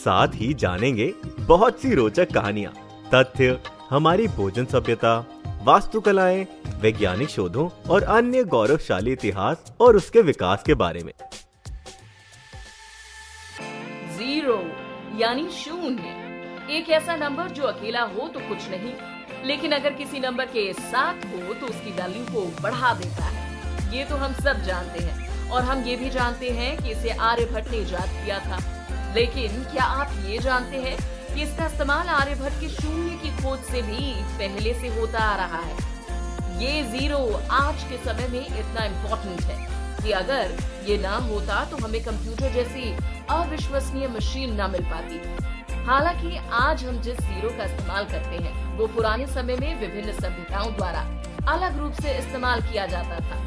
साथ ही जानेंगे बहुत सी रोचक कहानियाँ, तथ्य, हमारी भोजन सभ्यता, वास्तुकलाएँ, वैज्ञानिक शोधों और अन्य गौरवशाली इतिहास और उसके विकास के बारे में। ज़ीरो यानी शून्य। एक ऐसा नंबर जो अकेला हो तो कुछ नहीं, लेकिन अगर किसी नंबर के साथ हो तो उसकी वैल्यू को बढ़ा देता है। ये तो हम सब जानते हैं, और हम ये भी जानते हैं कि इसे आर्यभट्ट ने इजाद किया था। लेकिन क्या आप ये जानते हैं कि इसका इस्तेमाल आर्यभट्ट के शून्य की खोज से भी पहले से होता आ रहा है? ये ज़ीरो आज के समय में इतना इम्पोर्टेंट है कि अगर ये ना होता तो हमें कंप्यूटर जैसी अविश्वसनीय मशीन ना मिल पाती। हालाँकि आज हम जिस ज़ीरो का इस्तेमाल करते हैं, वो पुराने समय में विभिन्न सभ्यताओं द्वारा अलग रूप से इस्तेमाल किया जाता था।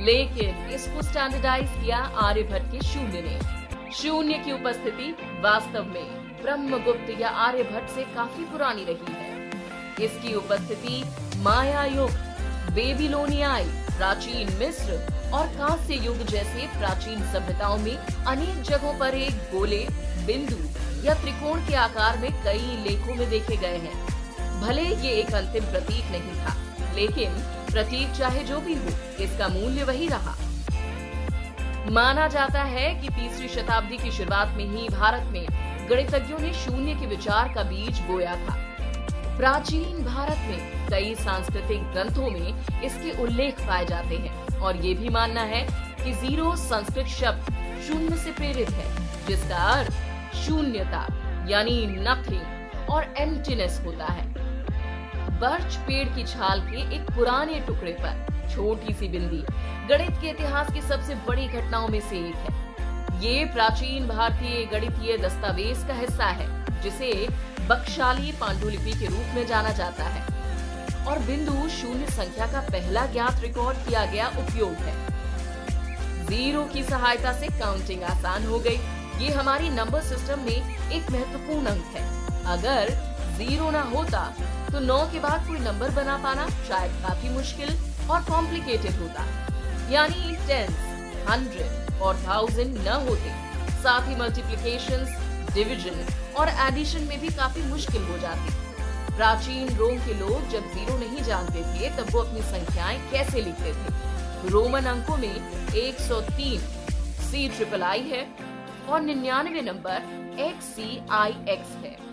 लेकिन इसको स्टैंडर्डाइज किया आर्यभट्ट के शून्य ने। शून्य की उपस्थिति वास्तव में ब्रह्मगुप्त या आर्यभट्ट से काफ़ी पुरानी रही है। इसकी उपस्थिति माया युग, बेबीलोनियाई, प्राचीन मिस्र और कांस्य युग जैसे प्राचीन सभ्यताओं में अनेक जगहों पर एक गोले, बिंदु या त्रिकोण के आकार में कई लेखों में देखे गए हैं। भले ये एक अंतिम प्रतीक नहीं था, लेकिन प्रतीक चाहे जो भी हो, इसका मूल्य वही रहा। माना जाता है कि तीसरी शताब्दी की शुरुआत में ही भारत में गणितज्ञों ने शून्य के विचार का बीज बोया था। प्राचीन भारत में कई सांस्कृतिक ग्रंथों में इसके उल्लेख पाए जाते हैं और ये भी मानना है कि ज़ीरो संस्कृत शब्द शून्य से प्रेरित है, जिसका अर्थ शून्यता, यानी नथिंग, और एम्प्टीनेस होता है। बर्च पेड़ की छाल के एक पुराने टुकड़े पर छोटी सी बिंदी। गणित के इतिहास की सबसे बड़ी घटनाओं में से एक है। ये प्राचीन भारतीय गणितीय दस्तावेज़ का हिस्सा है, जिसे बक्षाली पांडुलिपि के रूप में जाना जाता है। और बिंदु शून्य संख्या का पहला ज्ञात रिकॉर्ड किया गया उपयोग है। ज़ीरो की सहायता से काउंटिंग आसान हो गई। ये हमारी नंबर सिस्टम में एक महत्वपूर्ण अंक है। अगर ज़ीरो ना होता तो नौ के बाद कोई नंबर बना पाना शायद काफ़ी मुश्किल और कॉम्प्लिकेटेड होता। यानी टेंस हंड्रेड और थाउज़ेंड न होते। साथ ही मल्टीप्लीकेशन डिविजन और एडिशन में भी काफ़ी मुश्किल हो जाती। प्राचीन रोम के लोग जब ज़ीरो नहीं जानते थे, तब वो अपनी संख्याएँ कैसे लिखते थे? रोमन अंकों में 103 सी ट्रिपल आई है और निन्यानवे number X C I X है।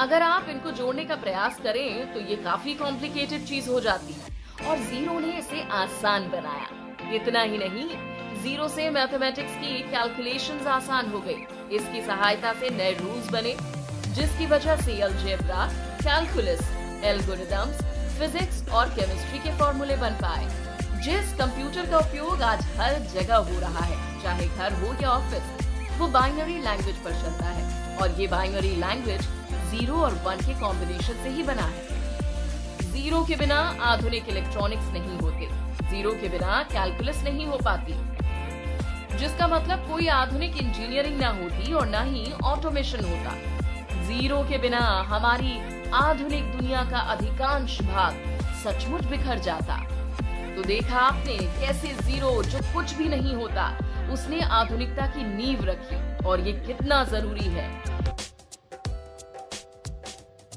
अगर आप इनको जोड़ने का प्रयास करें तो ये काफ़ी कॉम्प्लिकेटेड चीज़ हो जाती है। और ज़ीरो ने इसे आसान बनाया। इतना ही नहीं ज़ीरो से मैथमेटिक्स की कैलकुलेशंस आसान हो गई। इसकी सहायता से नए रूल्स बने, जिसकी वजह से अलजेब्रा कैलकुलस एल्गोरिदम्स फिजिक्स और केमिस्ट्री के फॉर्मूले बन पाए। जिस कंप्यूटर का उपयोग आज हर जगह हो रहा है, चाहे घर हो या ऑफ़िस वो बाइनरी लैंग्वेज पर चलता है। और ये बाइनरी लैंग्वेज ज़ीरो और वन के कॉम्बिनेशन से ही बना है। ज़ीरो के बिना आधुनिक इलेक्ट्रॉनिक्स नहीं होते। ज़ीरो के बिना कैलकुलस नहीं हो पाती। जिसका मतलब कोई आधुनिक इंजीनियरिंग ना होती और ना ही ऑटोमेशन होता। ज़ीरो के बिना हमारी आधुनिक दुनिया का अधिकांश भाग सचमुच बिखर जाता। तो देखा आपने कैसे ज़ीरो जो कुछ भी नहीं होता, उसने आधुनिकता की नींव रखी और ये कितना ज़रूरी है।